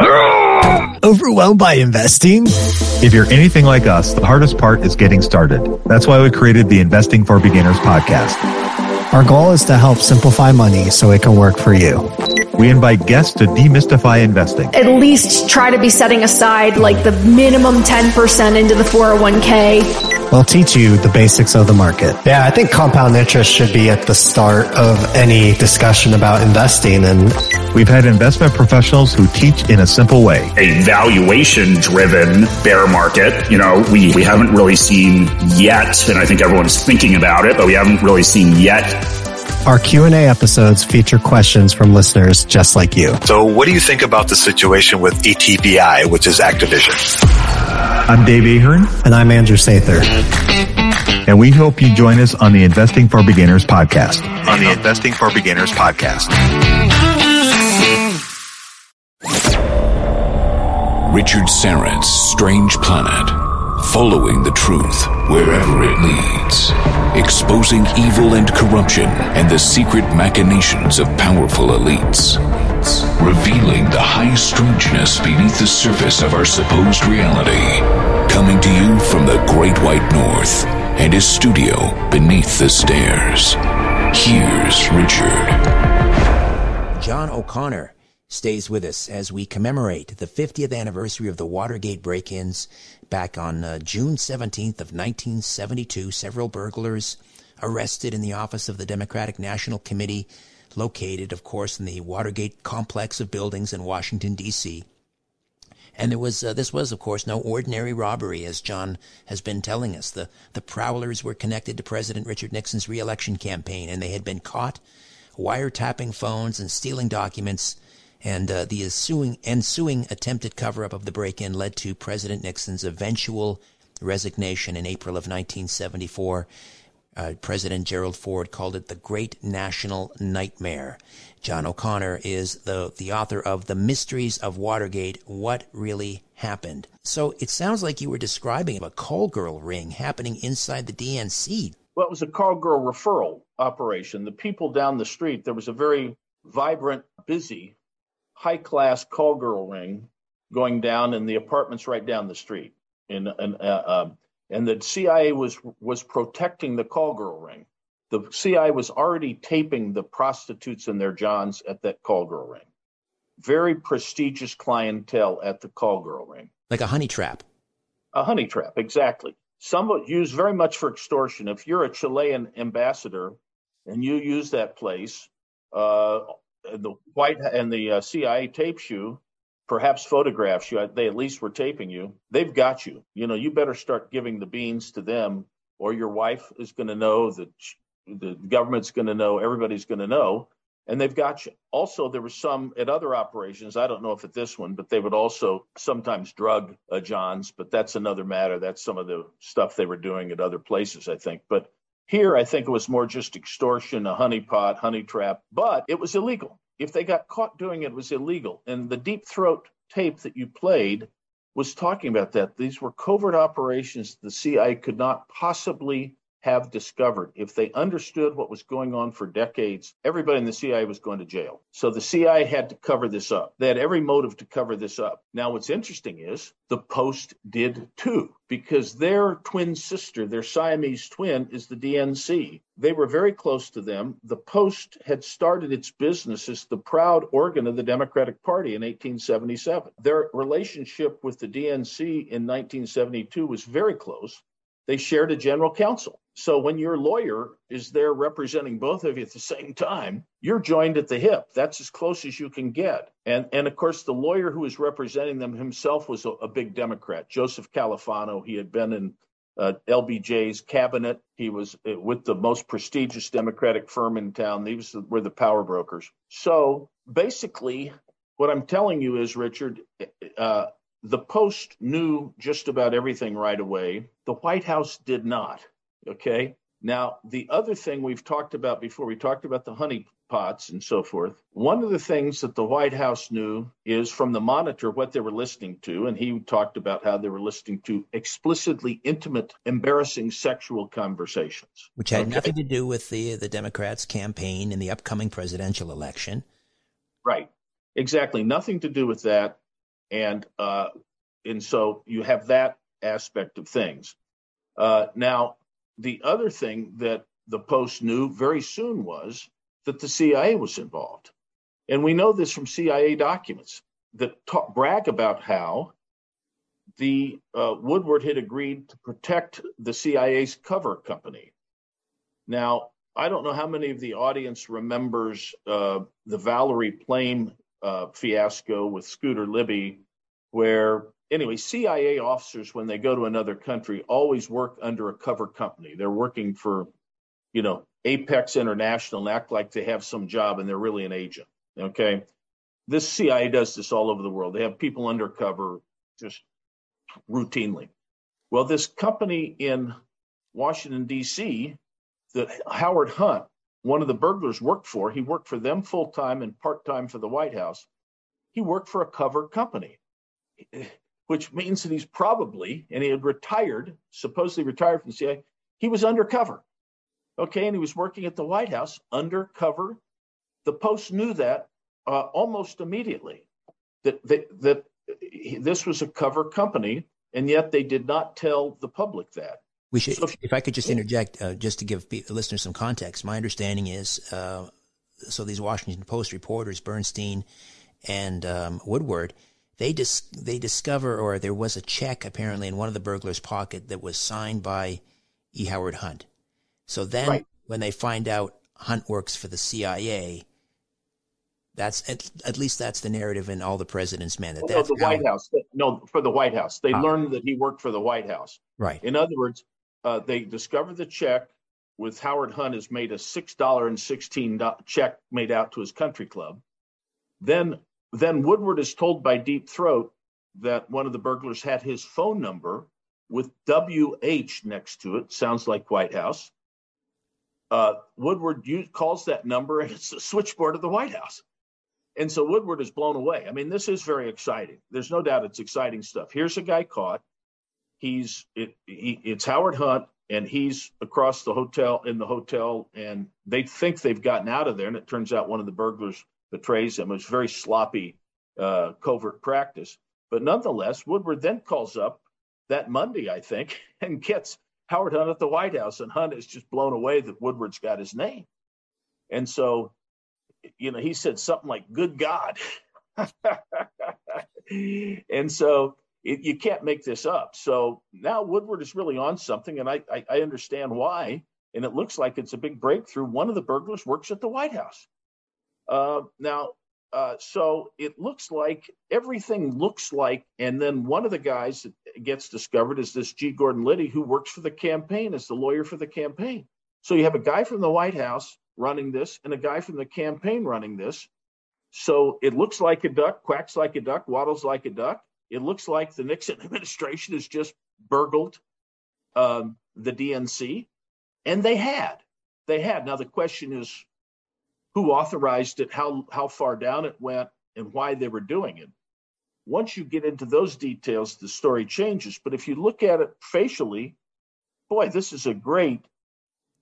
Overwhelmed by investing? If you're anything like us, the hardest part is getting started. That's why we created the Investing for Beginners podcast. Our goal is to help simplify money so it can work for you. We invite guests to demystify investing. At least try to be setting aside like the minimum 10% into the 401k. We'll teach you the basics of the market. Yeah, I think compound interest should be at the start of any discussion about investing. And we've had investment professionals who teach in a simple way. A valuation driven bear market, you know, we, we haven't really seen yet. And I think everyone's thinking about it, but we haven't really seen yet our Q&A episodes feature questions from listeners just like you. So what do you think about the situation with ATVI, which is Activision? I'm Dave Ahern. And I'm Andrew Sather. And we hope you join us on the Investing for Beginners podcast. On the Investing for Beginners podcast. Richard Syrett's Strange Planet following the truth wherever it leads, exposing evil and corruption and the secret machinations of powerful elites, revealing the high strangeness beneath the surface of our supposed reality, coming to you from the Great White North and his studio beneath the stairs. Here's Richard. John O'Connor stays with us as we commemorate the 50th anniversary of the Watergate break-ins back on uh, June 17th of 1972. Several burglars arrested in the office of the Democratic National Committee, located, of course, in the Watergate complex of buildings in Washington, D.C. And there was, uh, this was, of course, no ordinary robbery, as John has been telling us. The, the prowlers were connected to President Richard Nixon's reelection campaign, and they had been caught wiretapping phones and stealing documents and uh, the ensuing, ensuing attempted cover up of the break in led to President Nixon's eventual resignation in April of 1974. Uh, President Gerald Ford called it the Great National Nightmare. John O'Connor is the, the author of The Mysteries of Watergate What Really Happened. So it sounds like you were describing a call girl ring happening inside the DNC. Well, it was a call girl referral operation. The people down the street, there was a very vibrant, busy high class call girl ring going down in the apartments right down the street. And, and, uh, uh, and the CIA was, was protecting the call girl ring. The CIA was already taping the prostitutes and their Johns at that call girl ring. Very prestigious clientele at the call girl ring. Like a honey trap. A honey trap, exactly. some used very much for extortion. If you're a Chilean ambassador and you use that place, uh, the white and the uh, CIA tapes you, perhaps photographs you. They at least were taping you. They've got you. You know, you better start giving the beans to them, or your wife is going to know that the government's going to know. Everybody's going to know and they've got you. Also, there was some at other operations. I don't know if at this one, but they would also sometimes drug uh, Johns, but that's another matter. That's some of the stuff they were doing at other places, I think. But here, I think it was more just extortion, a honeypot, honey trap, but it was illegal. If they got caught doing it, it was illegal. And the deep throat tape that you played was talking about that. These were covert operations the CIA could not possibly have discovered. If they understood what was going on for decades, everybody in the CIA was going to jail. So the CIA had to cover this up. They had every motive to cover this up. Now, what's interesting is the Post did too, because their twin sister, their Siamese twin, is the DNC. They were very close to them. The Post had started its business as the proud organ of the Democratic Party in 1877. Their relationship with the DNC in 1972 was very close they shared a general counsel. So when your lawyer is there representing both of you at the same time, you're joined at the hip. That's as close as you can get. And and of course, the lawyer who was representing them himself was a, a big Democrat, Joseph Califano. He had been in uh, LBJ's cabinet. He was uh, with the most prestigious Democratic firm in town. These were the power brokers. So basically, what I'm telling you is, Richard, uh, the Post knew just about everything right away. The White House did not. Okay. Now, the other thing we've talked about before, we talked about the honey pots and so forth. One of the things that the White House knew is from the monitor what they were listening to. And he talked about how they were listening to explicitly intimate, embarrassing sexual conversations. Which had okay. nothing to do with the, the Democrats' campaign in the upcoming presidential election. Right. Exactly. Nothing to do with that. And, uh, and so you have that aspect of things. Uh, now, the other thing that the Post knew very soon was that the CIA was involved. And we know this from CIA documents that talk, brag about how the uh, Woodward had agreed to protect the CIA's cover company. Now, I don't know how many of the audience remembers uh, the Valerie Plame uh, fiasco with Scooter Libby, where anyway, CIA officers, when they go to another country, always work under a cover company. They're working for, you know, Apex International and act like they have some job and they're really an agent. Okay. This CIA does this all over the world. They have people undercover just routinely. Well, this company in Washington, D.C., that Howard Hunt, one of the burglars, worked for, he worked for them full time and part time for the White House. He worked for a cover company which means that he's probably, and he had retired, supposedly retired from the CIA, he was undercover. Okay, and he was working at the White House undercover. The Post knew that uh, almost immediately that, that that this was a cover company, and yet they did not tell the public that. We should, so if, if, I could just interject, uh, just to give listeners some context. My understanding is, uh, so these Washington Post reporters, Bernstein and um, Woodward, they dis- they discover, or there was a check apparently in one of the burglars' pocket that was signed by E. Howard Hunt. So then, right. when they find out Hunt works for the CIA, that's at, at, least that's the narrative in all the president's men. That well, that's the how, White House. No, for the White House, they uh, learned that he worked for the White House. Right. In other words, uh, they discover the check with Howard Hunt has made a six dollar and sixteen check made out to his country club. Then then Woodward is told by Deep Throat that one of the burglars had his phone number with WH next to it. Sounds like White House. Uh, Woodward calls that number and it's the switchboard of the White House. And so Woodward is blown away. I mean, this is very exciting. There's no doubt it's exciting stuff. Here's a guy caught. He's it, he, it's Howard Hunt, and he's across the hotel in the hotel, and they think they've gotten out of there. And it turns out one of the burglars betrays him. It's very sloppy uh, covert practice. But nonetheless, Woodward then calls up that Monday, I think, and gets Howard Hunt at the White House. And Hunt is just blown away that Woodward's got his name. And so, you know, he said something like, Good God. and so it, you can't make this up. So now Woodward is really on something, and I, I, I understand why. And it looks like it's a big breakthrough. One of the burglars works at the White House. Uh, now, uh, so it looks like everything looks like, and then one of the guys that gets discovered is this G. Gordon Liddy, who works for the campaign as the lawyer for the campaign. So you have a guy from the White House running this and a guy from the campaign running this. So it looks like a duck, quacks like a duck, waddles like a duck. It looks like the Nixon administration has just burgled um, the DNC, and they had. They had. Now the question is, who authorized it, how how far down it went, and why they were doing it. Once you get into those details, the story changes. But if you look at it facially, boy, this is a great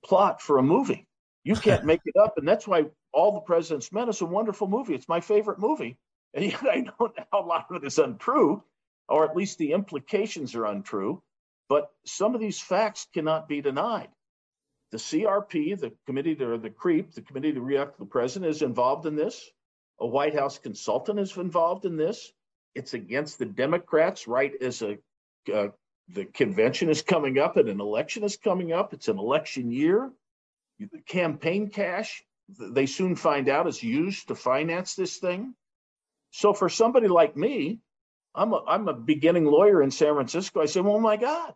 plot for a movie. You can't make it up, and that's why All the President's Men is a wonderful movie. It's my favorite movie, and yet I know now a lot of it is untrue, or at least the implications are untrue. But some of these facts cannot be denied. The CRP, the committee to the CREEP, the committee to re-elect the president, is involved in this. A White House consultant is involved in this. It's against the Democrats, right? As a uh, the convention is coming up and an election is coming up. It's an election year. The campaign cash, they soon find out, is used to finance this thing. So for somebody like me, I'm a, I'm a beginning lawyer in San Francisco. I said, oh my God,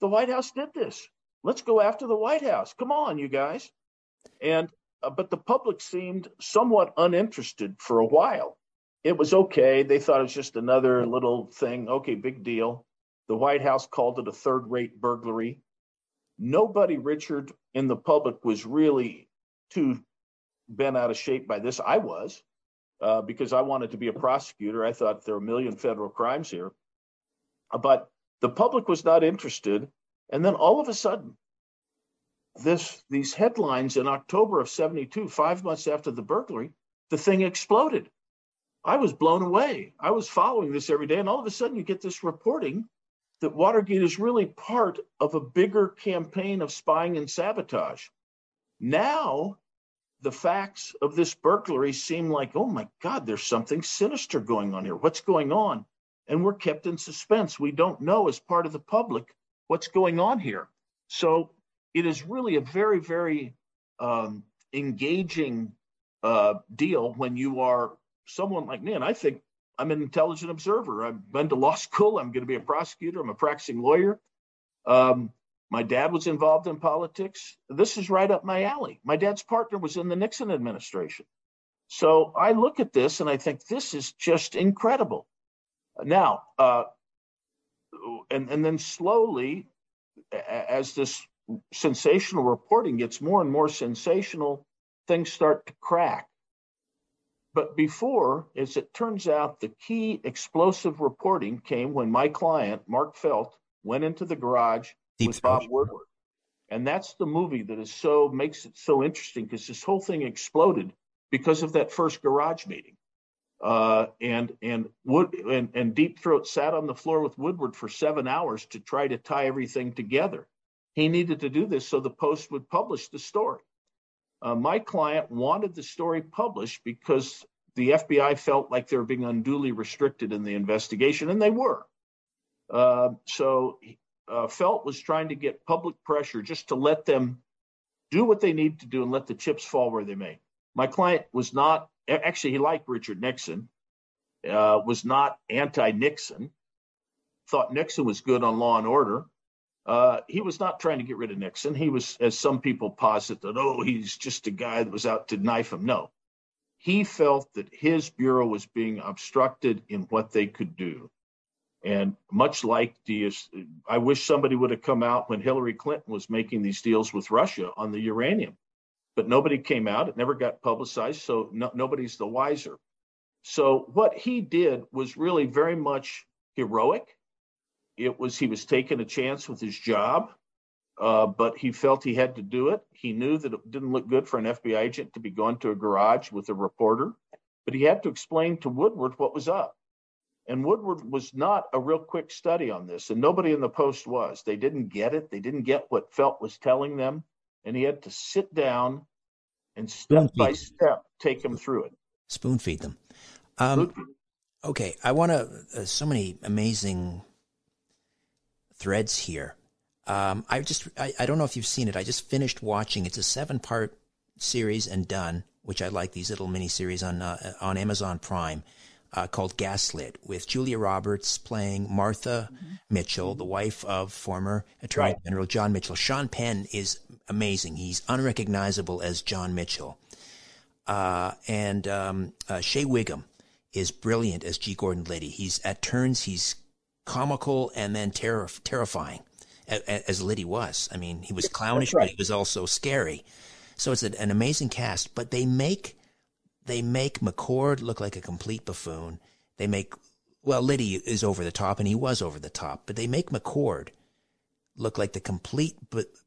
the White House did this. Let's go after the White House. Come on, you guys. And uh, but the public seemed somewhat uninterested for a while. It was okay. They thought it was just another little thing. Okay, big deal. The White House called it a third-rate burglary. Nobody, Richard, in the public was really too bent out of shape by this. I was, uh, because I wanted to be a prosecutor. I thought there are a million federal crimes here. But the public was not interested and then all of a sudden, this these headlines in October of 72, five months after the burglary, the thing exploded. I was blown away. I was following this every day, and all of a sudden you get this reporting that Watergate is really part of a bigger campaign of spying and sabotage. Now, the facts of this burglary seem like, oh my God, there's something sinister going on here. What's going on? And we're kept in suspense. We don't know as part of the public what's going on here. So it is really a very, very um, engaging uh, deal when you are someone like me. And I think I'm an intelligent observer. I've been to law school. I'm going to be a prosecutor. I'm a practicing lawyer. Um, my dad was involved in politics. This is right up my alley. My dad's partner was in the Nixon administration. So I look at this and I think this is just incredible. Now, uh, and and then slowly, as this sensational reporting gets more and more sensational, things start to crack. But before, as it turns out, the key explosive reporting came when my client, Mark Felt, went into the garage Deep with Bob Woodward. And that's the movie that is so makes it so interesting because this whole thing exploded because of that first garage meeting. Uh, and and Wood and, and Deep Throat sat on the floor with Woodward for seven hours to try to tie everything together. He needed to do this so the Post would publish the story. Uh, my client wanted the story published because the FBI felt like they were being unduly restricted in the investigation, and they were. Uh, so uh, Felt was trying to get public pressure just to let them do what they need to do and let the chips fall where they may. My client was not actually he liked Richard Nixon, uh, was not anti-Nixon, thought Nixon was good on law and order. Uh, he was not trying to get rid of Nixon. He was, as some people posit, that oh, he's just a guy that was out to knife him. No, he felt that his bureau was being obstructed in what they could do. And much like the, I wish somebody would have come out when Hillary Clinton was making these deals with Russia on the uranium but nobody came out. It never got publicized, so no, nobody's the wiser. So what he did was really very much heroic. It was he was taking a chance with his job, uh, but he felt he had to do it. He knew that it didn't look good for an FBI agent to be going to a garage with a reporter, but he had to explain to Woodward what was up. And Woodward was not a real quick study on this, and nobody in the Post was. They didn't get it. They didn't get what Felt was telling them and he had to sit down and step by step take them through it. Spoon feed them. Um, Okay, I want to. Uh, so many amazing threads here. Um, I just, I, I don't know if you've seen it. I just finished watching. It's a seven part series and done, which I like these little mini series on uh, on Amazon Prime. Uh, called Gaslit, with Julia Roberts playing Martha mm-hmm. Mitchell, the wife of former Attorney right. General John Mitchell. Sean Penn is amazing. He's unrecognizable as John Mitchell. Uh, and um, uh, Shea Whigham is brilliant as G. Gordon Liddy. He's at turns he's comical and then terror, terrifying, as Liddy was. I mean, he was clownish, right. but he was also scary. So it's an amazing cast. But they make they make McCord look like a complete buffoon. They make well, Liddy is over the top, and he was over the top. But they make McCord look like the complete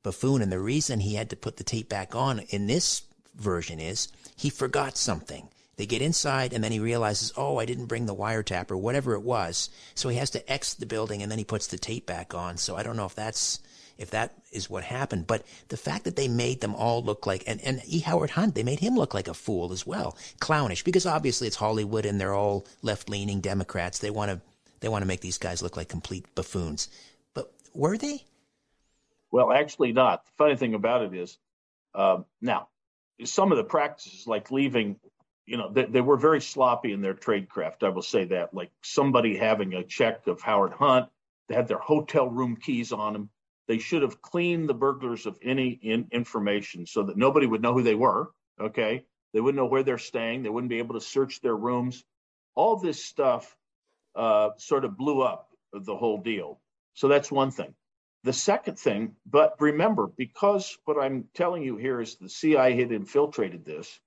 buffoon. And the reason he had to put the tape back on in this version is he forgot something. They get inside and then he realizes, oh, I didn't bring the wiretap or whatever it was. So he has to exit the building and then he puts the tape back on. So I don't know if that's if that is what happened. But the fact that they made them all look like and, and E. Howard Hunt, they made him look like a fool as well. Clownish, because obviously it's Hollywood and they're all left leaning Democrats. They want to they want to make these guys look like complete buffoons. But were they? Well, actually not. The funny thing about it is, uh, now some of the practices like leaving you know, they, they, were very sloppy in their tradecraft. I will say that. Like somebody having a check of Howard Hunt, they had their hotel room keys on them. They should have cleaned the burglars of any in, information so that nobody would know who they were. Okay, they wouldn't know where they're staying. They wouldn't be able to search their rooms. All this stuff uh, sort of blew up the whole deal. So that's one thing. The second thing, but remember, because what I'm telling you here is the CIA had infiltrated this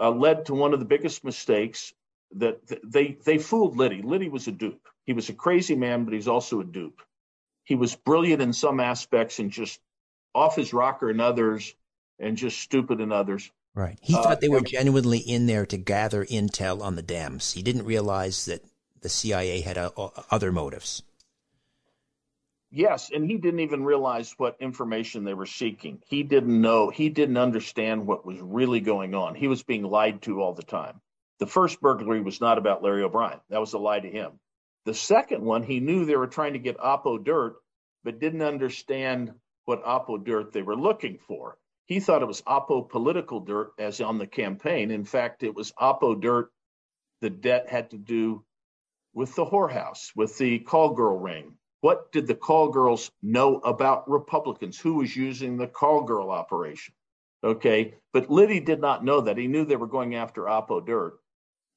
uh, led to one of the biggest mistakes that they they fooled Liddy. Liddy was a dupe. He was a crazy man, but he's also a dupe. He was brilliant in some aspects and just off his rocker in others, and just stupid in others. Right. He uh, thought they were genuinely in there to gather intel on the Dems. He didn't realize that the CIA had a, uh, a, other motives. Yes, and he didn't even realize what information they were seeking. He didn't know, he didn't understand what was really going on. He was being lied to all the time. The first burglary was not about Larry O'Brien. That was a lie to him. The second one, he knew they were trying to get Oppo dirt, but didn't understand what Oppo dirt they were looking for. He thought it was Oppo political dirt, as on the campaign. In fact, it was Oppo dirt. The debt had to do with the whorehouse, with the call girl ring, what did the call girls know about Republicans? Who was using the call girl operation? Okay, but Liddy did not know that. He knew they were going after Oppo Dirt.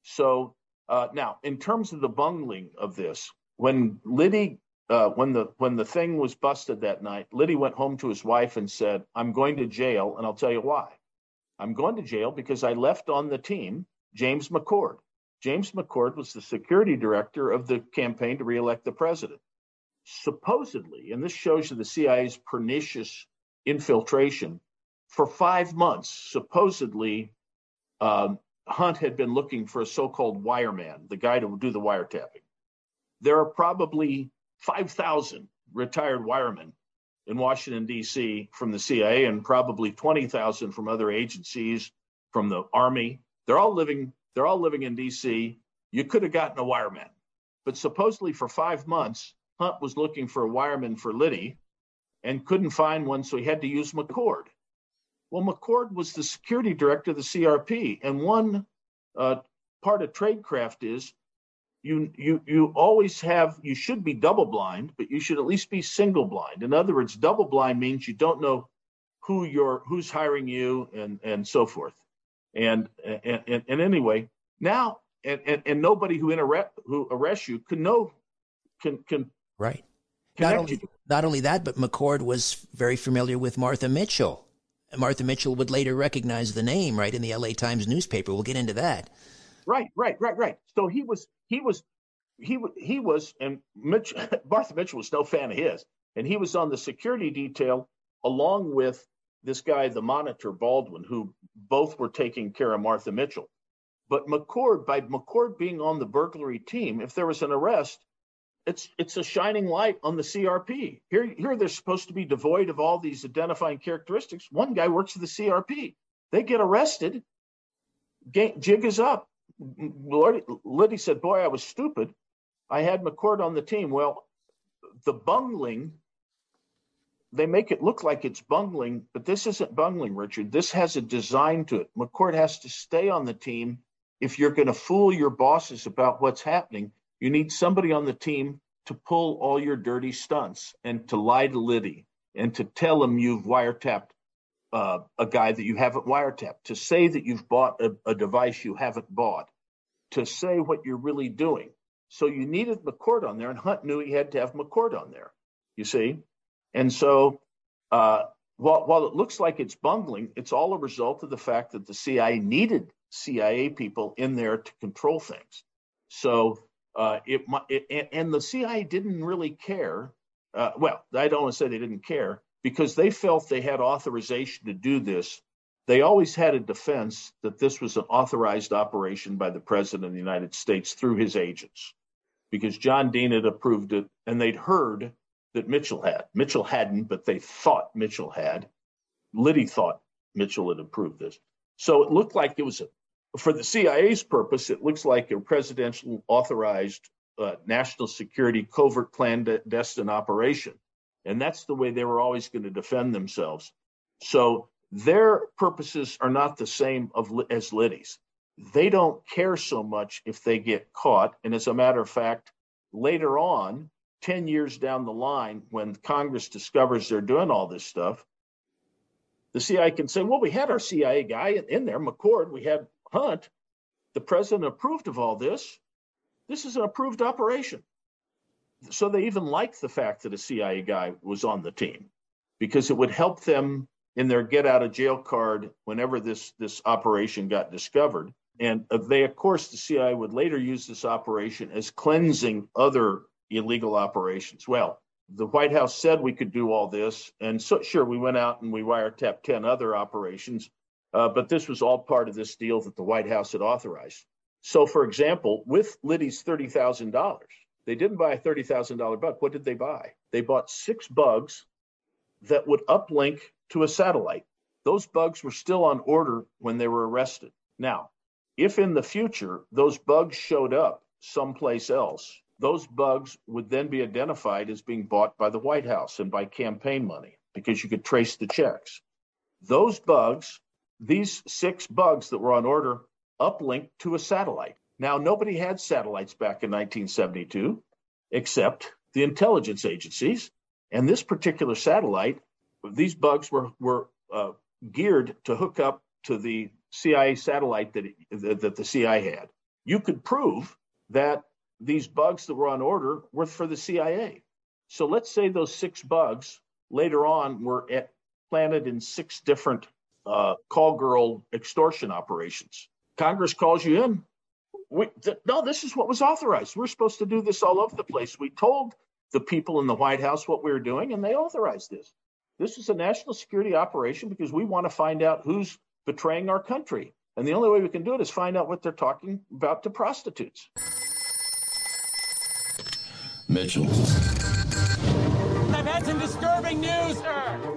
So uh, now, in terms of the bungling of this, when Liddy, uh, when the when the thing was busted that night, Liddy went home to his wife and said, "I'm going to jail, and I'll tell you why. I'm going to jail because I left on the team James McCord. James McCord was the security director of the campaign to reelect the president supposedly, and this shows you the CIA's pernicious infiltration, for five months, supposedly, um, Hunt had been looking for a so called wireman, the guy to do the wiretapping. There are probably 5,000 retired wiremen in Washington, D.C. from the CIA, and probably 20,000 from other agencies, from the Army. They're all living. They're all living in D.C. You could have gotten a wireman, but supposedly for five months, Hunt was looking for a wireman for Liddy and couldn't find one, so he had to use McCord. Well, McCord was the security director of the CRP, and one uh, part of tradecraft is you you you always have you should be double blind, but you should at least be single blind. In other words, double blind means you don't know who you're who's hiring you and and so forth. And and and, and anyway, now and, and, and nobody who inter- who arrests you can know can can Right. Not only, not only that, but McCord was very familiar with Martha Mitchell. Martha Mitchell would later recognize the name, right, in the LA Times newspaper. We'll get into that. Right, right, right, right. So he was, he was, he he was, and Mitch, Martha Mitchell was no fan of his, and he was on the security detail along with this guy, the monitor Baldwin, who both were taking care of Martha Mitchell. But McCord, by McCord being on the burglary team, if there was an arrest, it's it's a shining light on the CRP. Here, here they're supposed to be devoid of all these identifying characteristics. One guy works for the CRP. They get arrested. Jig is up. Liddy said, Boy, I was stupid. I had McCord on the team. Well, the bungling, they make it look like it's bungling, but this isn't bungling, Richard. This has a design to it. McCord has to stay on the team. If you're going to fool your bosses about what's happening, you need somebody on the team to pull all your dirty stunts and to lie to Liddy and to tell him you've wiretapped uh, a guy that you haven't wiretapped, to say that you've bought a, a device you haven't bought, to say what you're really doing. So you needed McCord on there, and Hunt knew he had to have McCord on there. You see, and so uh, while while it looks like it's bungling, it's all a result of the fact that the CIA needed CIA people in there to control things. So uh, it, it and the CIA didn't really care. Uh, well, I don't want to say they didn't care because they felt they had authorization to do this. They always had a defense that this was an authorized operation by the President of the United States through his agents because John Dean had approved it and they'd heard that Mitchell had. Mitchell hadn't, but they thought Mitchell had. Liddy thought Mitchell had approved this. So it looked like it was a, for the CIA's purpose, it looks like a presidential authorized uh, national security covert clandestine operation. And that's the way they were always going to defend themselves. So their purposes are not the same of, as Liddy's they don't care so much if they get caught. And as a matter of fact, later on, 10 years down the line, when Congress discovers they're doing all this stuff, the CIA can say, well, we had our CIA guy in there, McCord, we had Hunt. The president approved of all this. This is an approved operation. So they even liked the fact that a CIA guy was on the team because it would help them in their get out of jail card whenever this, this operation got discovered. And they, of course, the CIA would later use this operation as cleansing other illegal operations. Well, the White House said we could do all this. And so, sure, we went out and we wiretapped 10 other operations, uh, but this was all part of this deal that the White House had authorized. So, for example, with Liddy's $30,000, they didn't buy a $30,000 bug. What did they buy? They bought six bugs that would uplink to a satellite. Those bugs were still on order when they were arrested. Now, if in the future those bugs showed up someplace else, those bugs would then be identified as being bought by the White House and by campaign money because you could trace the checks. Those bugs, these six bugs that were on order, uplinked to a satellite. Now, nobody had satellites back in 1972 except the intelligence agencies. And this particular satellite, these bugs were, were uh, geared to hook up to the CIA satellite that, it, that the CIA had. You could prove that these bugs that were on order were for the CIA. So let's say those six bugs later on were at, planted in six different uh, call girl extortion operations. Congress calls you in. We, th- no, this is what was authorized. We're supposed to do this all over the place. We told the people in the White House what we were doing, and they authorized this. This is a national security operation because we want to find out who's betraying our country. And the only way we can do it is find out what they're talking about to prostitutes. Mitchell. I've had some disturbing news, sir.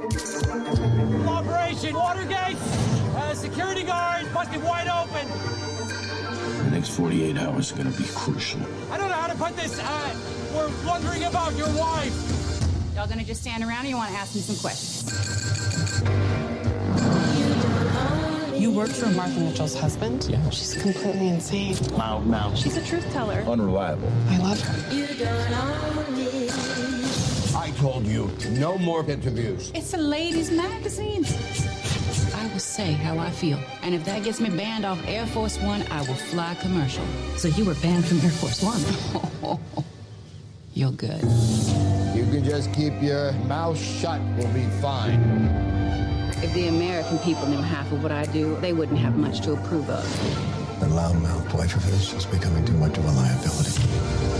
Operation Watergate. Uh, security guards busted wide open. The next 48 hours are going to be crucial. I don't know how to put this. Uh, we're wondering about your wife. Y'all gonna just stand around or you want to ask me some questions? You worked for Martha Mitchell's husband? Yeah. She's completely insane. Loud mouth. She's a truth teller. Unreliable. I love her. I told you no more interviews. It's a ladies' magazine. I will say how I feel. And if that gets me banned off Air Force One, I will fly commercial. So you were banned from Air Force One? You're good. You can just keep your mouth shut. We'll be fine. If the American people knew half of what I do, they wouldn't have much to approve of. The loudmouth wife of his is becoming too much of a liability.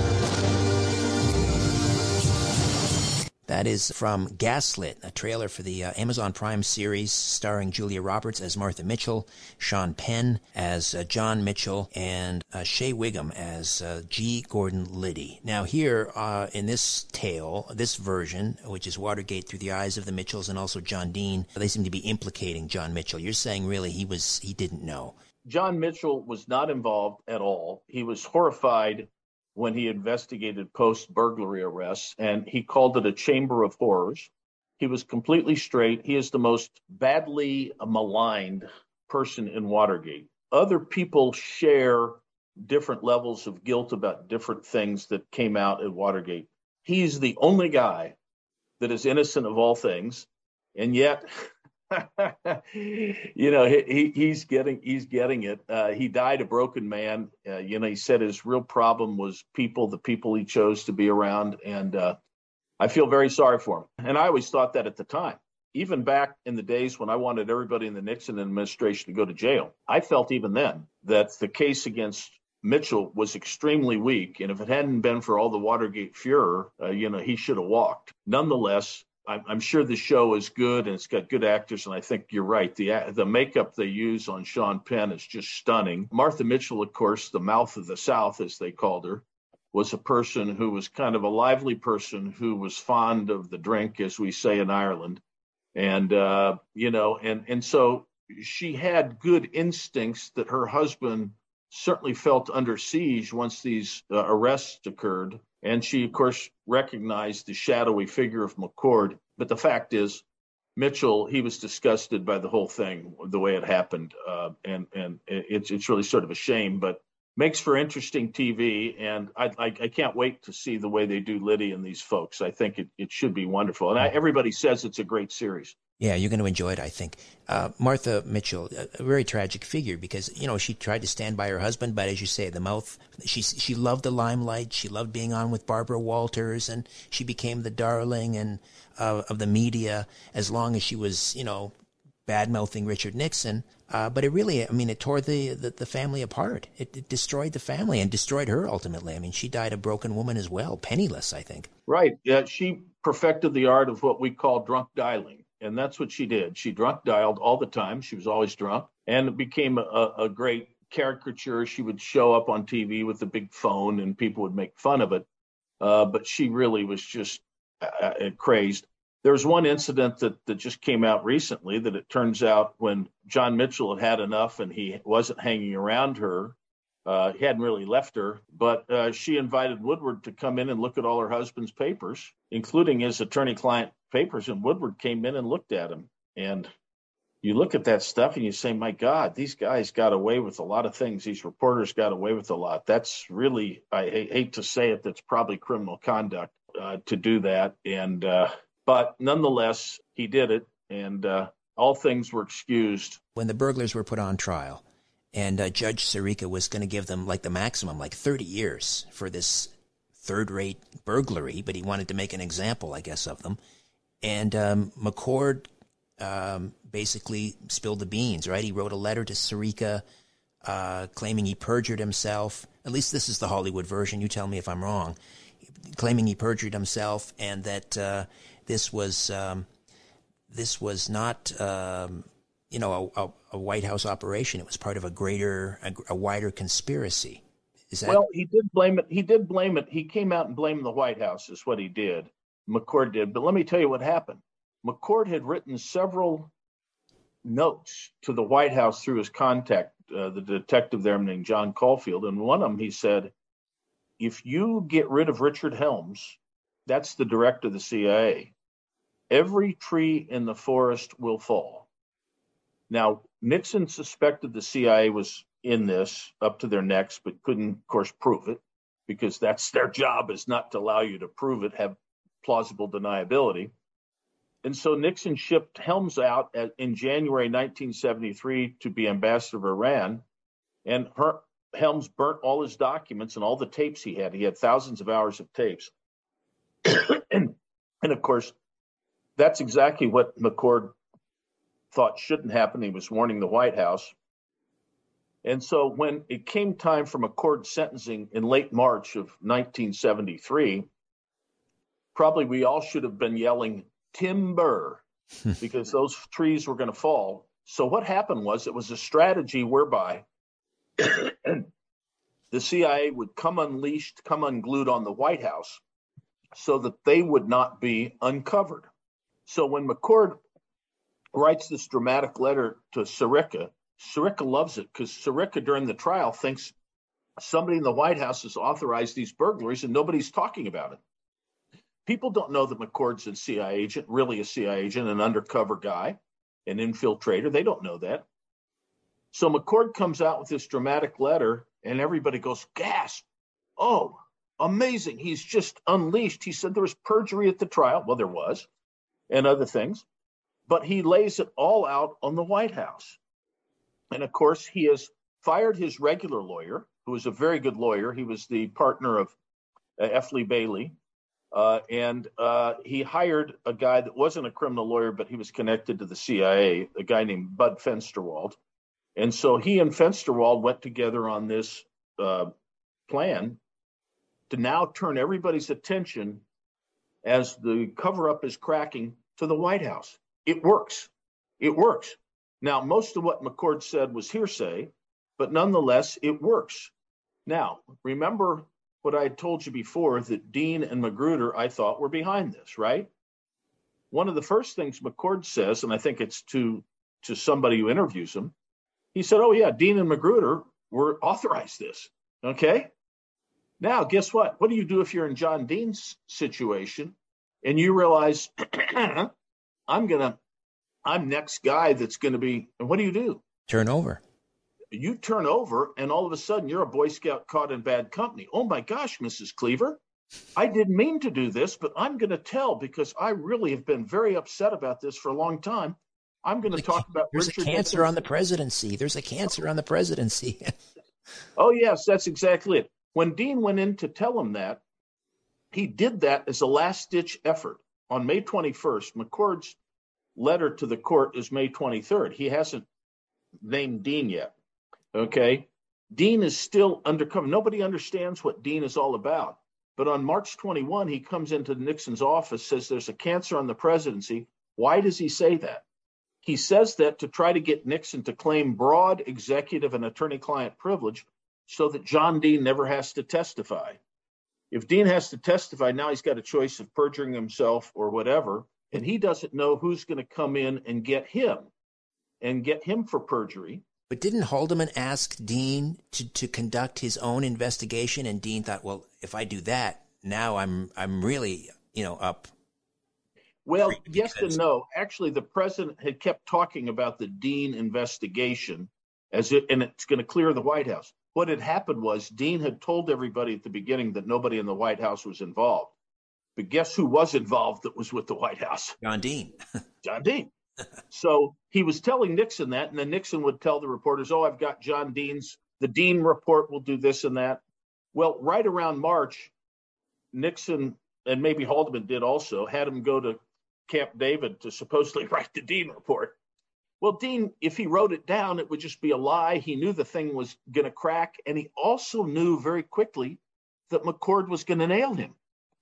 That is from Gaslit, a trailer for the uh, Amazon Prime series starring Julia Roberts as Martha Mitchell, Sean Penn as uh, John Mitchell, and uh, Shea Whigham as uh, G. Gordon Liddy. Now, here uh, in this tale, this version, which is Watergate through the eyes of the Mitchells and also John Dean, they seem to be implicating John Mitchell. You're saying really he was he didn't know. John Mitchell was not involved at all. He was horrified when he investigated post burglary arrests, and he called it a chamber of horrors. He was completely straight. He is the most badly maligned person in Watergate. Other people share different levels of guilt about different things that came out at Watergate. He's the only guy that is innocent of all things, and yet, you know, he, he's getting he's getting it. Uh, he died a broken man. Uh, you know, he said his real problem was people, the people he chose to be around, and uh, I feel very sorry for him. And I always thought that at the time. Even back in the days when I wanted everybody in the Nixon administration to go to jail, I felt even then that the case against Mitchell was extremely weak, and if it hadn't been for all the Watergate furor, uh, you know, he should have walked. Nonetheless, I'm, I'm, sure the show is good and it's got good actors, and I think you're right. The the makeup they use on Sean Penn is just stunning. Martha Mitchell, of course, the mouth of the South, as they called her, was a person who was kind of a lively person who was fond of the drink, as we say in Ireland, and uh, you know, and and so she had good instincts that her husband certainly felt under siege once these uh, arrests occurred. And she, of course, recognized the shadowy figure of McCord. But the fact is, Mitchell, he was disgusted by the whole thing, the way it happened, uh, and and it's it's really sort of a shame, but makes for interesting TV. And I, I, I can't wait to see the way they do Liddy and these folks. I think it, it should be wonderful, and I, everybody says it's a great series. Yeah, you're going to enjoy it, I think. Uh, Martha Mitchell, a, very tragic figure because you know she tried to stand by her husband, but as you say, the mouth. She she loved the limelight. She loved being on with Barbara Walters, and she became the darling and uh, of the media as long as she was, you know, bad mouthing Richard Nixon. Uh, but it really, I mean, it tore the, the, the family apart. It, it, destroyed the family and destroyed her ultimately. I mean, she died a broken woman as well, penniless, I think. Right. Yeah, she perfected the art of what we call drunk dialing and that's what she did. She drunk dialed all the time. She was always drunk, and it became a, a great caricature. She would show up on TV with a big phone, and people would make fun of it. Uh, but she really was just uh, uh, crazed. There was one incident that, that just came out recently that it turns out when John Mitchell had had enough and he wasn't hanging around her, uh, he hadn't really left her, but uh, she invited Woodward to come in and look at all her husband's papers, including his attorney client papers. And Woodward came in and looked at him. And you look at that stuff and you say, my God, these guys got away with a lot of things. These reporters got away with a lot. That's really, I hate to say it, that's probably criminal conduct uh, to do that. And, uh, but nonetheless, he did it. And uh, all things were excused. When the burglars were put on trial, and uh, Judge Sirica was going to give them like the maximum, like 30 years for this third rate burglary, but he wanted to make an example, I guess, of them. And um, McCord um, basically spilled the beans, right? He wrote a letter to Sirica uh, claiming he perjured himself. At least this is the Hollywood version. You tell me if I'm wrong. Claiming he perjured himself and that uh, this was um, this was not um, you know, a, a, a, White House operation. It was part of a greater, a, a, wider conspiracy. That? Well, he did blame it. He did blame it. He came out and blamed the White House, is what he did. McCord did. But let me tell you what happened. McCord had written several notes to the White House through his contact, uh, the detective there named John Caulfield. And one of them, he said, if you get rid of Richard Helms, that's the director of the CIA, every tree in the forest will fall now, Nixon suspected the CIA was in this up to their necks, but couldn't, of course, prove it because that's their job is not to allow you to prove it, have plausible deniability. And so Nixon shipped Helms out at, in January 1973 to be ambassador of Iran. And her, Helms burnt all his documents and all the tapes he had. He had thousands of hours of tapes. and, and of course, that's exactly what McCord thought shouldn't happen. He was warning the White House. And so when it came time for McCord sentencing in late March of 1973, probably we all should have been yelling timber because those trees were going to fall. So what happened was it was a strategy whereby the CIA would come unleashed, come unglued on the White House so that they would not be uncovered. So when McCord writes this dramatic letter to Sirica Sirica loves it because Sirica during the trial thinks somebody in the White House has authorized these burglaries and nobody's talking about it. People don't know that McCord's a CIA agent, really a CIA agent, an undercover guy, an infiltrator. They don't know that. So McCord comes out with this dramatic letter, and everybody goes, gasp. Oh, amazing. He's just unleashed. He said there was perjury at the trial. Well, there was, and other things. But he lays it all out on the White House. And of course, he has fired his regular lawyer, who was a very good lawyer. He was the partner of uh, F. Lee Bailey. Uh, and uh, he hired a guy that wasn't a criminal lawyer, but he was connected to the CIA, a guy named Bud Fensterwald. And so he and Fensterwald went together on this uh, plan to now turn everybody's attention as the cover up is cracking to the White House. It works. It works. Now, most of what McCord said was hearsay, but nonetheless, it works. Now, remember what I told you before that Dean and Magruder, I thought, were behind this, right? One of the first things McCord says, and I think it's to to somebody who interviews him, he said, "Oh yeah, Dean and Magruder were authorized this." Okay. Now, guess what? What do you do if you're in John Dean's situation and you realize I'm gonna, I'm next guy that's gonna be, and what do you do? Turn over. You turn over, and all of a sudden you're a Boy Scout caught in bad company. Oh my gosh, Mrs. Cleaver, I didn't mean to do this, but I'm going to tell because I really have been very upset about this for a long time. I'm going to talk about There's Richard a cancer Nixon. on the presidency. There's a cancer on the presidency. Oh, yes, that's exactly it. When Dean went in to tell him that, he did that as a last ditch effort. On May 21st, McCord's letter to the court is May 23rd. He hasn't named Dean yet. Okay. Dean is still undercover. Nobody understands what Dean is all about. But on March 21, he comes into Nixon's office, says there's a cancer on the presidency. Why does he say that? He says that to try to get Nixon to claim broad executive and attorney client privilege so that John Dean never has to testify. If Dean has to testify, now he's got a choice of perjuring himself or whatever, and he doesn't know who's going to come in and get him and get him for perjury. But didn't Haldeman ask Dean to, to conduct his own investigation? And Dean thought, well, if I do that, now I'm I'm really you know up. Well, yes and no. Actually, the president had kept talking about the Dean investigation as it, and it's going to clear the White House. What had happened was Dean had told everybody at the beginning that nobody in the White House was involved. But guess who was involved that was with the White House? John Dean. John Dean. So he was telling Nixon that, and then Nixon would tell the reporters, "Oh, I've got John Dean's. The Dean report will do this and that." Well, right around March, Nixon and maybe Haldeman did also had him go to Camp David to supposedly write the Dean report. Well, Dean, if he wrote it down, it would just be a lie. He knew the thing was going to crack, and he also knew very quickly that McCord was going to nail him.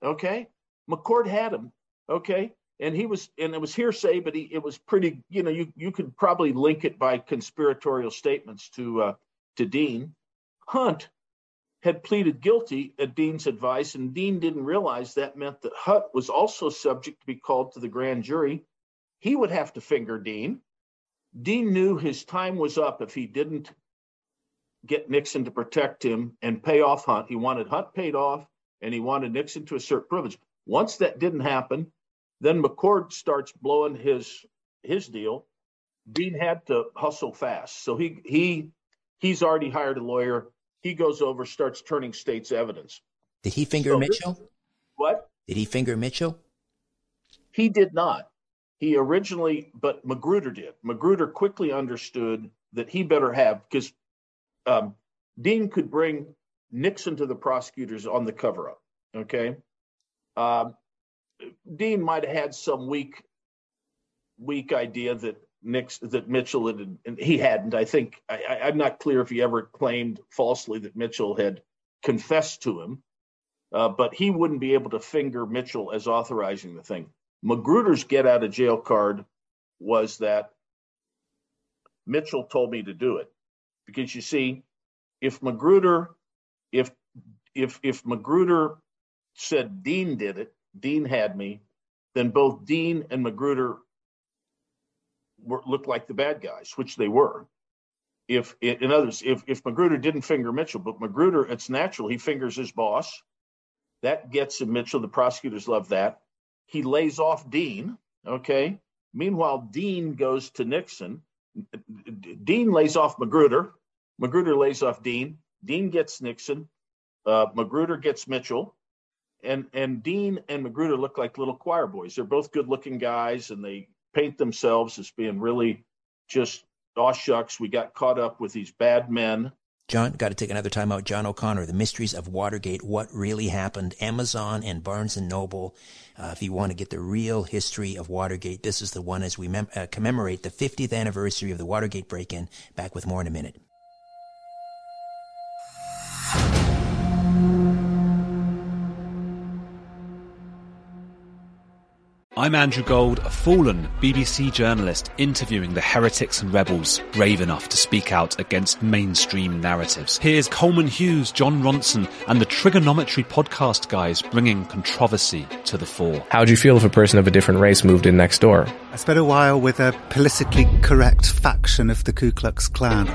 Okay, McCord had him. Okay, and he was, and it was hearsay, but he, it was pretty. You know, you you could probably link it by conspiratorial statements to uh, to Dean. Hunt had pleaded guilty at Dean's advice, and Dean didn't realize that meant that Hunt was also subject to be called to the grand jury. He would have to finger Dean. Dean knew his time was up if he didn't get Nixon to protect him and pay off Hunt. He wanted Hunt paid off, and he wanted Nixon to assert privilege. Once that didn't happen, then McCord starts blowing his his deal. Dean had to hustle fast, so he he he's already hired a lawyer. He goes over, starts turning state's evidence. Did he finger So Mitchell? this- what? Did he finger Mitchell? He did not. He originally, but Magruder did. Magruder quickly understood that he better have because um, Dean could bring Nixon to the prosecutors on the cover up. Okay. Um, Dean might have had some weak, weak idea that Nix that Mitchell had, and he hadn't. I think I, I'm not clear if he ever claimed falsely that Mitchell had confessed to him, uh, but he wouldn't be able to finger Mitchell as authorizing the thing. Magruder's get out of jail card was that Mitchell told me to do it because you see, if Magruder, if if if Magruder said Dean did it, Dean had me, then both Dean and Magruder were, looked like the bad guys, which they were. if in others, if if Magruder didn't finger Mitchell, but Magruder, it's natural he fingers his boss. That gets him Mitchell. The prosecutors love that. He lays off Dean. Okay. Meanwhile, Dean goes to Nixon. Dean lays off Magruder. Magruder lays off Dean. Dean gets Nixon. Uh, Magruder gets Mitchell. And and Dean and Magruder look like little choir boys. They're both good-looking guys, and they paint themselves as being really just oh shucks, we got caught up with these bad men. John, got to take another time out. John O'Connor, The Mysteries of Watergate, What Really Happened, Amazon and Barnes & Noble. Uh, if you want to get the real history of Watergate, this is the one as we mem- uh, commemorate the 50th anniversary of the Watergate break-in. Back with more in a minute. I'm Andrew Gold, a fallen BBC journalist interviewing the heretics and rebels brave enough to speak out against mainstream narratives. Here's Coleman Hughes, Jon Ronson, and the Trigonometry podcast guys bringing controversy to the fore. How would you feel if a person of a different race moved in next door? I spent a while with a politically correct faction of the Ku Klux Klan.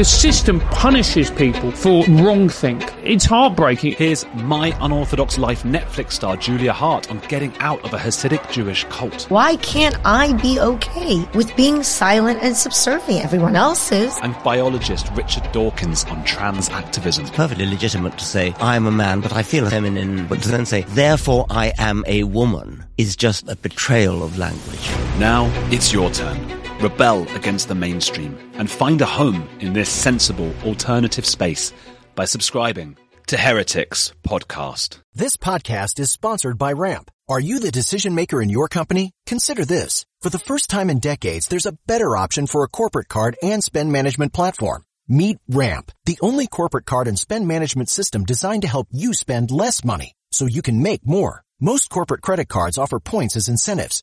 The system punishes people for wrong think. It's heartbreaking. Here's My Unorthodox Life Netflix star Julia Haart on getting out of a Hasidic Jewish cult. Why can't I be okay with being silent and subservient? Everyone else is. And biologist Richard Dawkins on trans activism. It's perfectly legitimate to say, I'm a man, but I feel feminine. But to then say, therefore I am a woman, is just a betrayal of language. Now it's your turn. Rebel against the mainstream and find a home in this sensible alternative space by subscribing to Heretics Podcast. This podcast is sponsored by Ramp. Are you the decision maker in your company? Consider this. For the first time in decades, there's a better option for a corporate card and spend management platform. Meet Ramp, the only corporate card and spend management system designed to help you spend less money so you can make more. Most corporate credit cards offer points as incentives,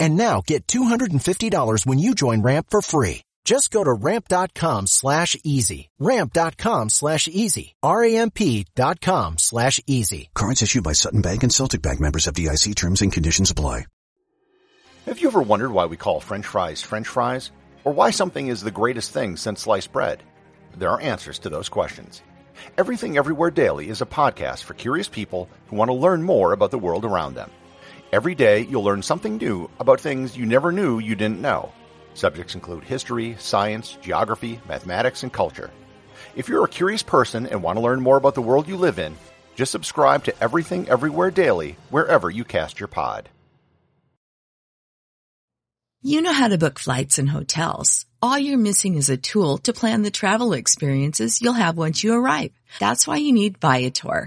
And now get $250 when you join Ramp for free. Just go to ramp.com slash easy. Ramp.com slash easy. R-A-M-P dot com slash easy. Cards issued by Sutton Bank and Celtic Bank members FDIC terms and conditions apply. Have you ever wondered why we call French fries French fries? Or why something is the greatest thing since sliced bread? There are answers to those questions. Everything Everywhere Daily is a podcast for curious people who want to learn more about the world around them. Every day, you'll learn something new about things you never knew you didn't know. Subjects include history, science, geography, mathematics, and culture. If you're a curious person and want to learn more about the world you live in, just subscribe to Everything Everywhere Daily wherever you cast your pod. You know how to book flights and hotels. All you're missing is a tool to plan the travel experiences you'll have once you arrive. That's why you need Viator.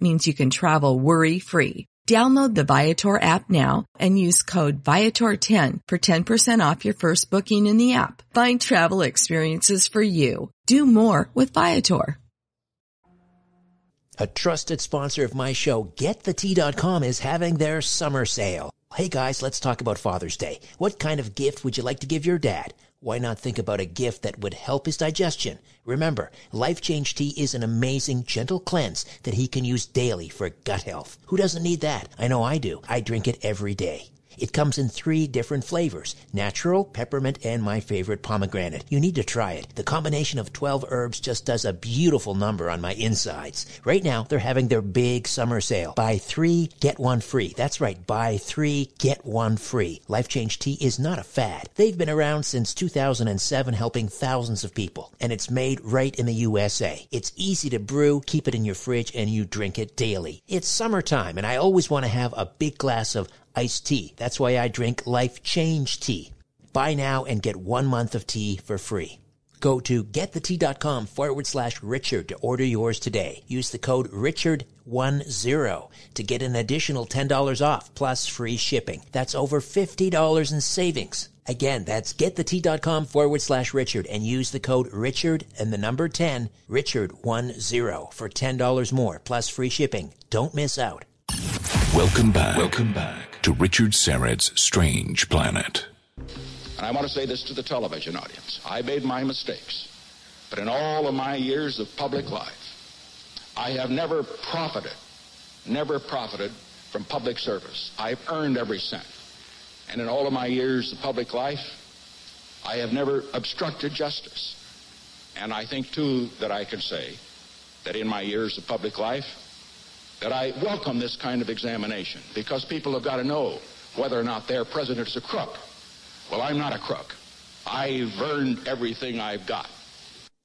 means you can travel worry free. Download the Viator app now and use code Viator10 for 10% off your first booking in the app. Find travel experiences for you. Do more with Viator. A trusted sponsor of my show, GetTheTea.com, is having their summer sale. Hey guys, let's talk about Father's Day. What kind of gift would you like to give your dad? Why not think about a gift that would help his digestion? Remember, Life Change Tea is an amazing, gentle cleanse that he can use daily for gut health. Who doesn't need that? I know I do. I drink it every day. It comes in three different flavors natural, peppermint, and my favorite pomegranate. You need to try it. The combination of 12 herbs just does a beautiful number on my insides. Right now, they're having their big summer sale. Buy three, get one free. That's right, buy three, get one free. Life Change Tea is not a fad. They've been around since 2007, helping thousands of people, and it's made right in the USA. It's easy to brew, keep it in your fridge, and you drink it daily. It's summertime, and I always want to have a big glass of iced tea. That's why I drink Life Change Tea. Buy now and get one month of tea for free. Go to getthetea.com forward slash Richard to order yours today. Use the code Richard10 to get an additional $10 off plus free shipping. That's over $50 in savings. Again, that's getthetea.com forward slash Richard and use the code Richard and the number 10, Richard10 for $10 more plus free shipping. Don't miss out. Welcome back. Welcome back to Richard Syrett's Strange Planet. And I want to say this to the television audience. I made my mistakes. But in all of my years of public life, I have never profited, never profited from public service. I've earned every cent. And in all of my years of public life, I have never obstructed justice. And I think, too, that I can say that in my years of public life, that I welcome this kind of examination because people have got to know whether or not their president is a crook. Well, I'm not a crook. I've earned everything I've got.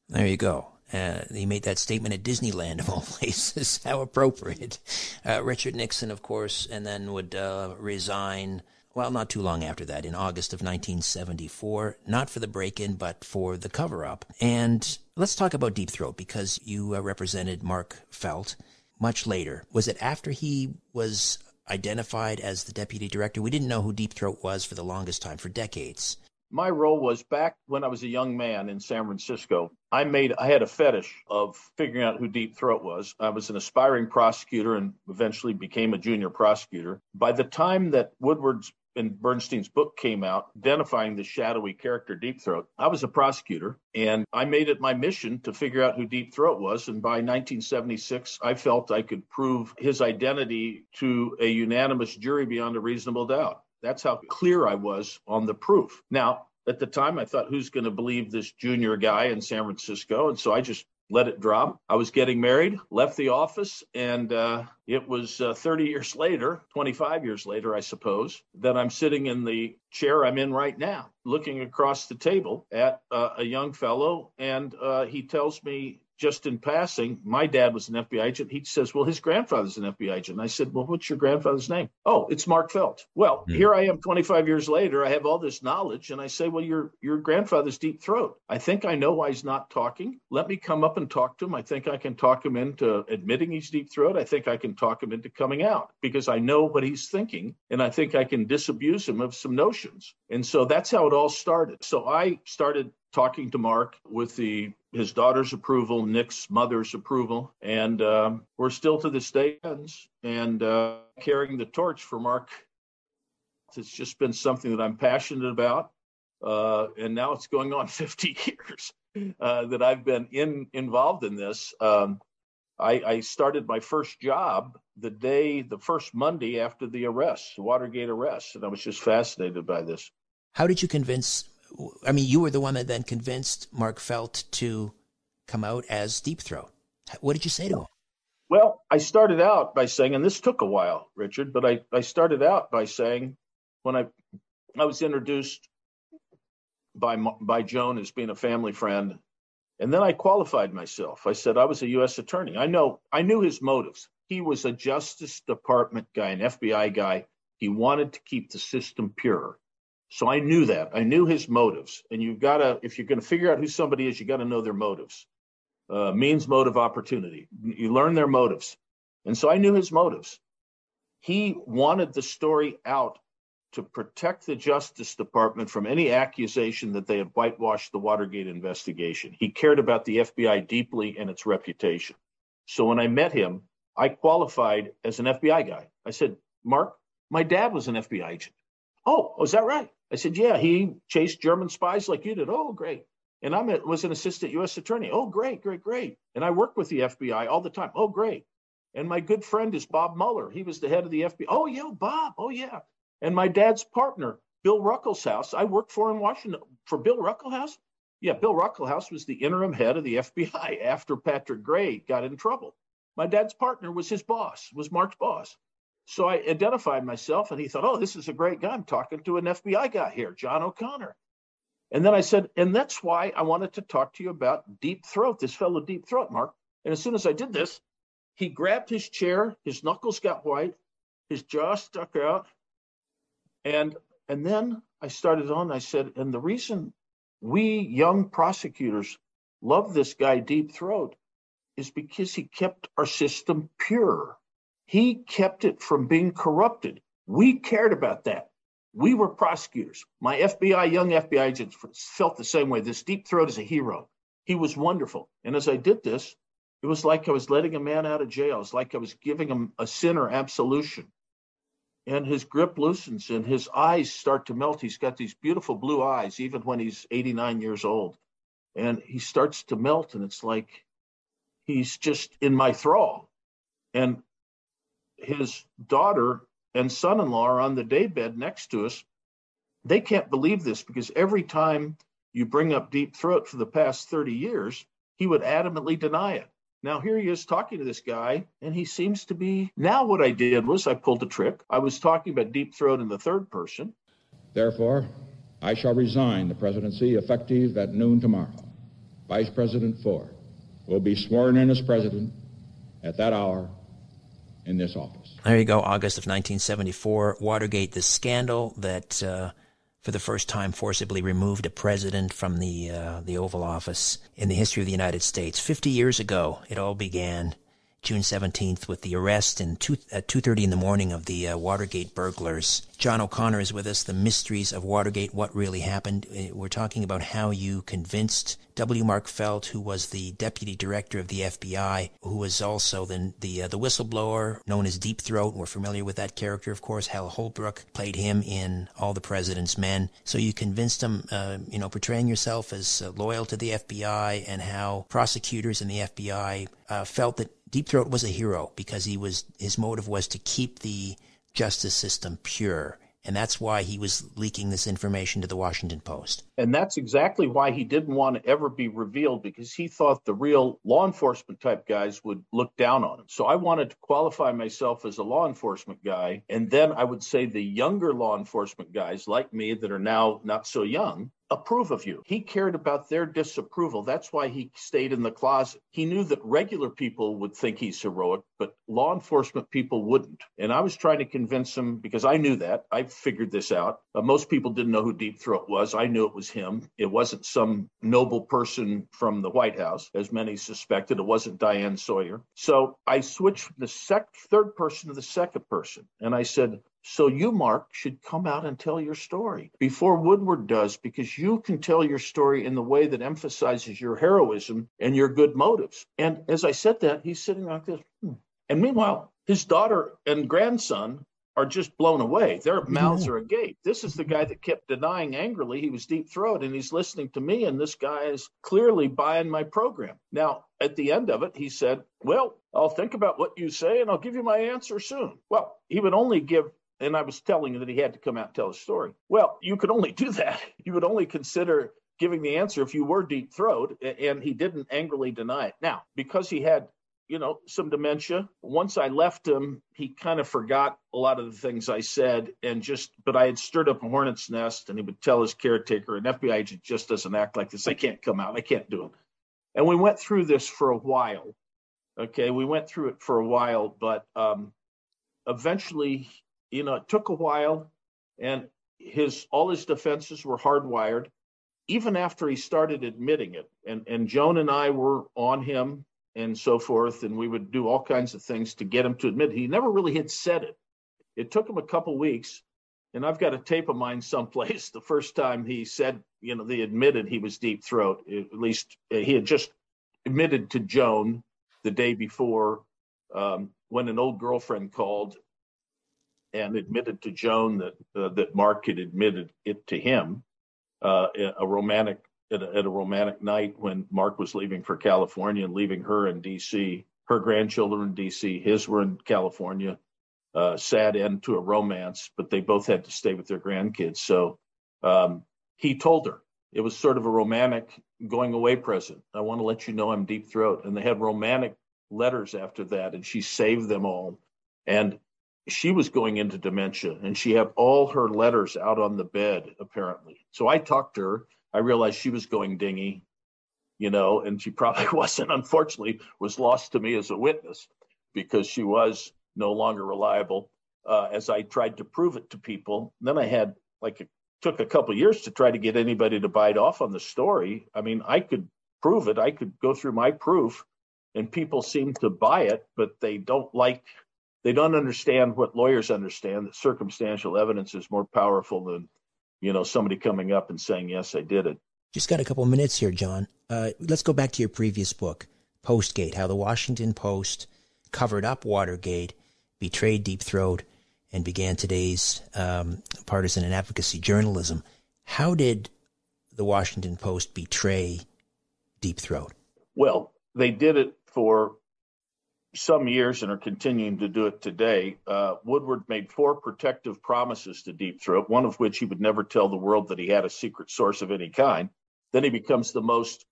There you go. Uh, he made that statement at Disneyland, of all places. How appropriate. Uh, Richard Nixon, of course, and then would uh, resign, well, not too long after that, in August of 1974, not for the break in, but for the cover up. And let's talk about Deep Throat because you uh, represented Mark Felt much later. Was it after he was identified as the deputy director? We didn't know who Deep Throat was for the longest time, for decades. My role was back when I was a young man in San Francisco. I made I had a fetish of figuring out who Deep Throat was. I was an aspiring prosecutor and eventually became a junior prosecutor. By the time that Woodward's and Bernstein's book came out identifying the shadowy character Deep Throat. I was a prosecutor and I made it my mission to figure out who Deep Throat was. And by 1976, I felt I could prove his identity to a unanimous jury beyond a reasonable doubt. That's how clear I was on the proof. Now, at the time, I thought, who's going to believe this junior guy in San Francisco? And so I just let it drop. I was getting married, left the office, and uh, it was uh, 30 years later, 25 years later, I suppose, that I'm sitting in the chair I'm in right now, looking across the table at uh, a young fellow, and uh, he tells me just in passing, my dad was an FBI agent. He says, Well, his grandfather's an FBI agent. And I said, Well, what's your grandfather's name? Oh, it's Mark Felt. Well, mm. here I am 25 years later. I have all this knowledge. And I say, Well, your, your grandfather's deep throat. I think I know why he's not talking. Let me come up and talk to him. I think I can talk him into admitting he's deep throat. I think I can talk him into coming out because I know what he's thinking. And I think I can disabuse him of some notions. And so that's how it all started. So I started talking to Mark with the his daughter's approval, Nick's mother's approval, and um, we're still to this day and uh, carrying the torch for Mark. It's just been something that I'm passionate about, uh, and now it's going on 50 years uh, that I've been in involved in this. Um, I, I, started my first job the day, the first Monday after the arrest, the Watergate arrest, and I was just fascinated by this. How did you convince I mean, you were the one that then convinced Mark Felt to come out as Deep Throat. What did you say to him? Well, I started out by saying, and this took a while, Richard, but I, I started out by saying when I I was introduced by by Joan as being a family friend, and then I qualified myself. I said I was a U.S. attorney. I know I knew his motives. He was a Justice Department guy, an FBI guy. He wanted to keep the system pure. So I knew that. I knew his motives. And you've got to, if you're going to figure out who somebody is, you got to know their motives. Uh, means, motive, opportunity. You learn their motives. And so I knew his motives. He wanted the story out to protect the Justice Department from any accusation that they had whitewashed the Watergate investigation. He cared about the FBI deeply and its reputation. So when I met him, I qualified as an FBI guy. I said, Mark, my dad was an FBI agent. Oh, was that right? I said, yeah, he chased German spies like you did. Oh, great. And I was an assistant U.S. attorney. Oh, great, great, great. And I work with the FBI all the time. Oh, great. And my good friend is Bob Mueller. He was the head of the FBI. Oh, yeah, Bob. Oh, yeah. And my dad's partner, Bill Ruckelshaus, I worked for in Washington for Bill Ruckelshaus. Yeah, Bill Ruckelshaus was the interim head of the FBI after Patrick Gray got in trouble. My dad's partner was his boss, was Mark's boss. So I identified myself and he thought, oh, this is a great guy. I'm talking to an FBI guy here, John O'Connor. And then I said, and that's why I wanted to talk to you about Deep Throat, this fellow Deep Throat, Mark. And as soon as I did this, he grabbed his chair, his knuckles got white, his jaw stuck out. And and then I started on, I said, and the reason we young prosecutors love this guy Deep Throat is because he kept our system pure. He kept it from being corrupted. We cared about that. We were prosecutors. My FBI, young FBI agents felt the same way. This deep throat is a hero. He was wonderful. And as I did this, it was like I was letting a man out of jail. It's like I was giving him a sinner absolution. And his grip loosens and his eyes start to melt. He's got these beautiful blue eyes, even when he's 89 years old. And he starts to melt, and it's like he's just in my thrall. And his daughter and son in law are on the daybed next to us. They can't believe this because every time you bring up Deep Throat for the past 30 years, he would adamantly deny it. Now, here he is talking to this guy, and he seems to be. Now, what I did was I pulled a trick. I was talking about Deep Throat in the third person. Therefore, I shall resign the presidency effective at noon tomorrow. Vice President Ford will be sworn in as president at that hour in this office. There you go, August of 1974. Watergate, the scandal that uh, for the first time forcibly removed a president from the uh, the Oval Office in the history of the United States. 50 years ago, it all began. June 17th with the arrest in two, at 2.30 in the morning of the uh, Watergate burglars. John O'Connor is with us, The Mysteries of Watergate, What Really Happened. Uh, we're talking about how you convinced W. Mark Felt, who was the deputy director of the FBI, who was also the the, uh, the whistleblower known as Deep Throat. We're familiar with that character, of course. Hal Holbrook played him in All the President's Men. So you convinced him, uh, you know, portraying yourself as uh, loyal to the FBI and how prosecutors in the FBI uh, felt that Deep Throat was a hero because he was his motive was to keep the justice system pure. And that's why he was leaking this information to the Washington Post. And that's exactly why he didn't want to ever be revealed because he thought the real law enforcement type guys would look down on him. So I wanted to qualify myself as a law enforcement guy. And then I would say the younger law enforcement guys like me that are now not so young approve of you. He cared about their disapproval. That's why he stayed in the closet. He knew that regular people would think he's heroic, but law enforcement people wouldn't. And I was trying to convince him because I knew that. I figured this out. Uh, most people didn't know who Deep Throat was. I knew it was him. It wasn't some noble person from the White House, as many suspected. It wasn't Diane Sawyer. So I switched from the sec- third person to the second person. And I said, so you, Mark, should come out and tell your story before Woodward does, because you can tell your story in the way that emphasizes your heroism and your good motives. And as I said that, he's sitting like this. Hmm. And meanwhile, his daughter and grandson are just blown away. Their mouths are agape. This is the guy that kept denying angrily he was deep throat, and he's listening to me, and this guy is clearly buying my program. Now, at the end of it, he said, Well, I'll think about what you say and I'll give you my answer soon. Well, he would only give and I was telling him that he had to come out and tell a story. Well, you could only do that. You would only consider giving the answer if you were deep throat, and he didn't angrily deny it. Now, because he had, you know, some dementia, once I left him, he kind of forgot a lot of the things I said, and just, but I had stirred up a hornet's nest, and he would tell his caretaker, an FBI agent just doesn't act like this. I can't come out. I can't do it. And we went through this for a while. Okay, we went through it for a while, but um, eventually you know, it took a while, and his all his defenses were hardwired. Even after he started admitting it, and and Joan and I were on him and so forth, and we would do all kinds of things to get him to admit. It. He never really had said it. It took him a couple weeks, and I've got a tape of mine someplace. The first time he said, you know, they admitted he was deep throat. At least uh, he had just admitted to Joan the day before um, when an old girlfriend called and admitted to Joan that uh, that Mark had admitted it to him, uh, a romantic at a, at a, romantic night when Mark was leaving for California and leaving her in D.C. Her grandchildren in D.C. His were in California, uh, sad end to a romance, but they both had to stay with their grandkids. So um, he told her it was sort of a romantic going away present. I want to let you know I'm deep throat. And they had romantic letters after that, and she saved them all. And she was going into dementia, and she had all her letters out on the bed, apparently. So I talked to her. I realized she was going dingy, you know, and she probably wasn't, unfortunately, was lost to me as a witness because she was no longer reliable. Uh, as I tried to prove it to people, and then I had like a, took a couple years to try to get anybody to bite off on the story. I mean, I could prove it. I could go through my proof, and people seem to buy it, but they don't like. They don't understand what lawyers understand that circumstantial evidence is more powerful than, you know, somebody coming up and saying, yes, I did it. Just got a couple minutes here, John. Uh, let's go back to your previous book, Postgate, how the Washington Post covered up Watergate, betrayed Deep Throat, and began today's um, partisan and advocacy journalism. How did the Washington Post betray Deep Throat? Well, they did it for some years and are continuing to do it today. Uh, Woodward made four protective promises to Deep Throat, one of which he would never tell the world that he had a secret source of any kind. Then he becomes the most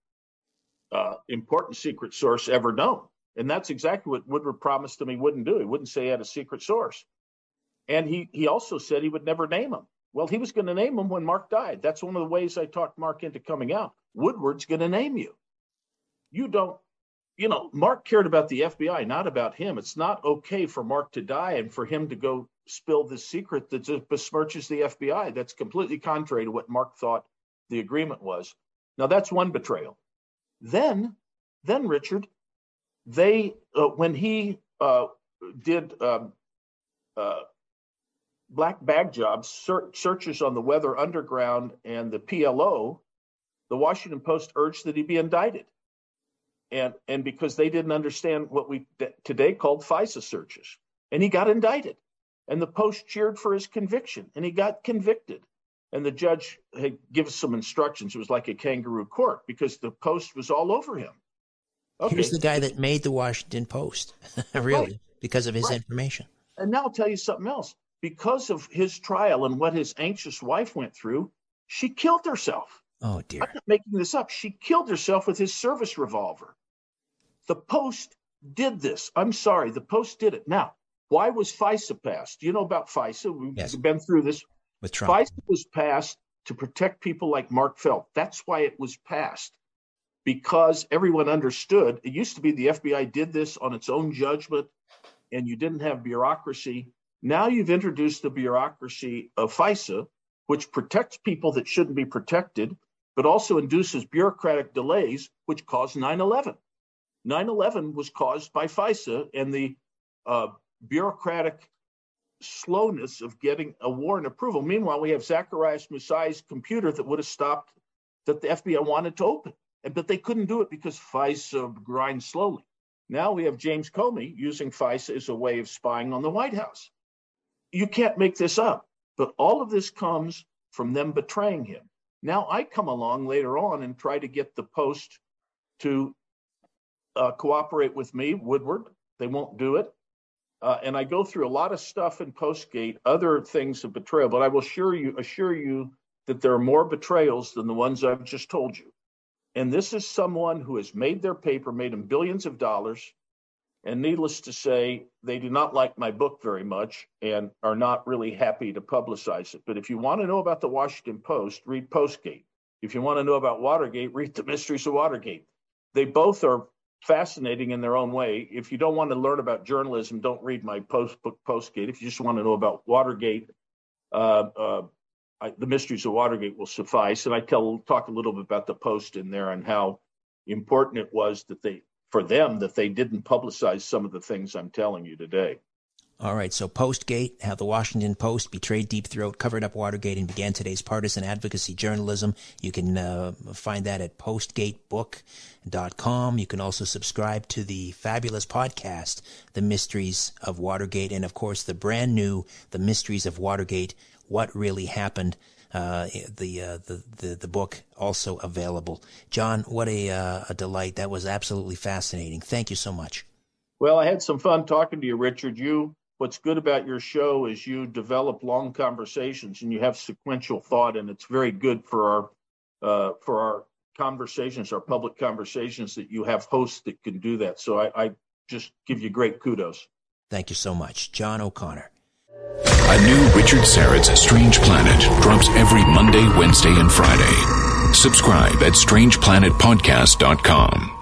uh, important secret source ever known. And that's exactly what Woodward promised him he wouldn't do. He wouldn't say he had a secret source. And he, he also said he would never name him. Well, he was going to name him when Mark died. That's one of the ways I talked Mark into coming out. Woodward's going to name you. You don't, you know, Mark cared about the FBI, not about him. It's not okay for Mark to die and for him to go spill this secret that just besmirches the FBI. That's completely contrary to what Mark thought the agreement was. Now, that's one betrayal. Then, then Richard, they uh, when he uh, did um, uh, black bag jobs, ser- searches on the Weather Underground and the PLO, the Washington Post urged that he be indicted, and and because they didn't understand what we today called FISA searches, and he got indicted, and the Post cheered for his conviction, and he got convicted. And the judge had given some instructions. It was like a kangaroo court because the Post was all over him. Okay. Here's the guy that made the Washington Post, really, right. because of his right. information. And now I'll tell you something else. Because of his trial and what his anxious wife went through, she killed herself. Oh, dear. I'm not making this up. She killed herself with his service revolver. The Post did this. I'm sorry. The Post did it. Now, why was FISA passed? Do you know about FISA? We've yes. been through this. With Trump. FISA was passed to protect people like Mark Felt. That's why it was passed because everyone understood it used to be the FBI did this on its own judgment and you didn't have bureaucracy. Now you've introduced the bureaucracy of FISA, which protects people that shouldn't be protected, but also induces bureaucratic delays, which caused 9 11. 9 11 was caused by FISA and the uh, bureaucratic slowness of getting a warrant approval. Meanwhile, we have Zacarias Moussaoui's computer that would have stopped that the FBI wanted to open but they couldn't do it because FISA grinds slowly. Now we have James Comey using FISA as a way of spying on the White House. You can't make this up, but all of this comes from them betraying him. Now I come along later on and try to get the Post to uh, cooperate with me, Woodward. They won't do it. Uh, and I go through a lot of stuff in Postgate, other things of betrayal, but I will assure you, assure you that there are more betrayals than the ones I've just told you. And this is someone who has made their paper, made them billions of dollars. And needless to say, they do not like my book very much and are not really happy to publicize it. But if you want to know about the Washington Post, read Postgate. If you want to know about Watergate, read The Mysteries of Watergate. They both are fascinating in their own way. If you don't want to learn about journalism, don't read my post book Postgate. If you just want to know about Watergate, uh, uh, I, the mysteries of Watergate will suffice. And I tell talk a little bit about the Post in there and how important it was that they for them that they didn't publicize some of the things I'm telling you today. All right, so Postgate, how the Washington Post betrayed Deep Throat, covered up Watergate, and began today's partisan advocacy journalism. You can uh, find that at postgatebook.com. You can also subscribe to the fabulous podcast, The Mysteries of Watergate, and of course the brand new The Mysteries of Watergate what really happened. Uh, the, uh, the, the the book also available. John, what a uh, a delight! That was absolutely fascinating. Thank you so much. Well, I had some fun talking to you, Richard. You what's good about your show is you develop long conversations and you have sequential thought, and it's very good for our uh, for our conversations, our public conversations, that you have hosts that can do that. So I, I just give you great kudos. Thank you so much, John O'Connor. A new Richard Syrett's Strange Planet drops every Monday, Wednesday, and Friday. Subscribe at strangeplanetpodcast.com.